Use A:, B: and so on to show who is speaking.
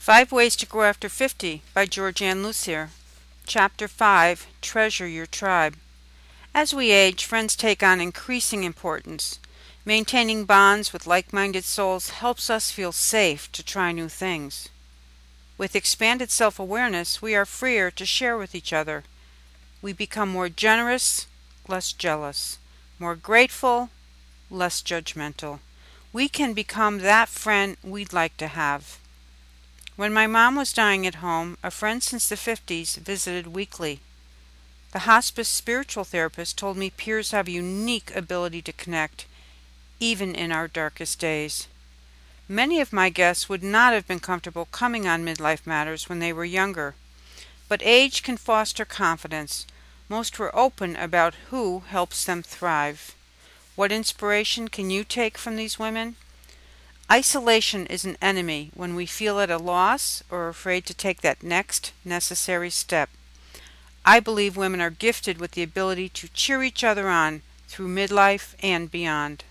A: Five Ways to Grow After 50 by Georgianne Lucier. Chapter 5 Treasure Your Tribe. As we age, friends take on increasing importance. Maintaining bonds with like minded souls helps us feel safe to try new things. With expanded self awareness, we are freer to share with each other. We become more generous, less jealous, more grateful, less judgmental. We can become that friend we'd like to have. When my mom was dying at home, a friend since the 50s visited weekly. The hospice spiritual therapist told me peers have a unique ability to connect, even in our darkest days. Many of my guests would not have been comfortable coming on Midlife Matters when they were younger, but age can foster confidence. Most were open about who helps them thrive. What inspiration can you take from these women? Isolation is an enemy when we feel at a loss or afraid to take that next necessary step. I believe women are gifted with the ability to cheer each other on through midlife and beyond.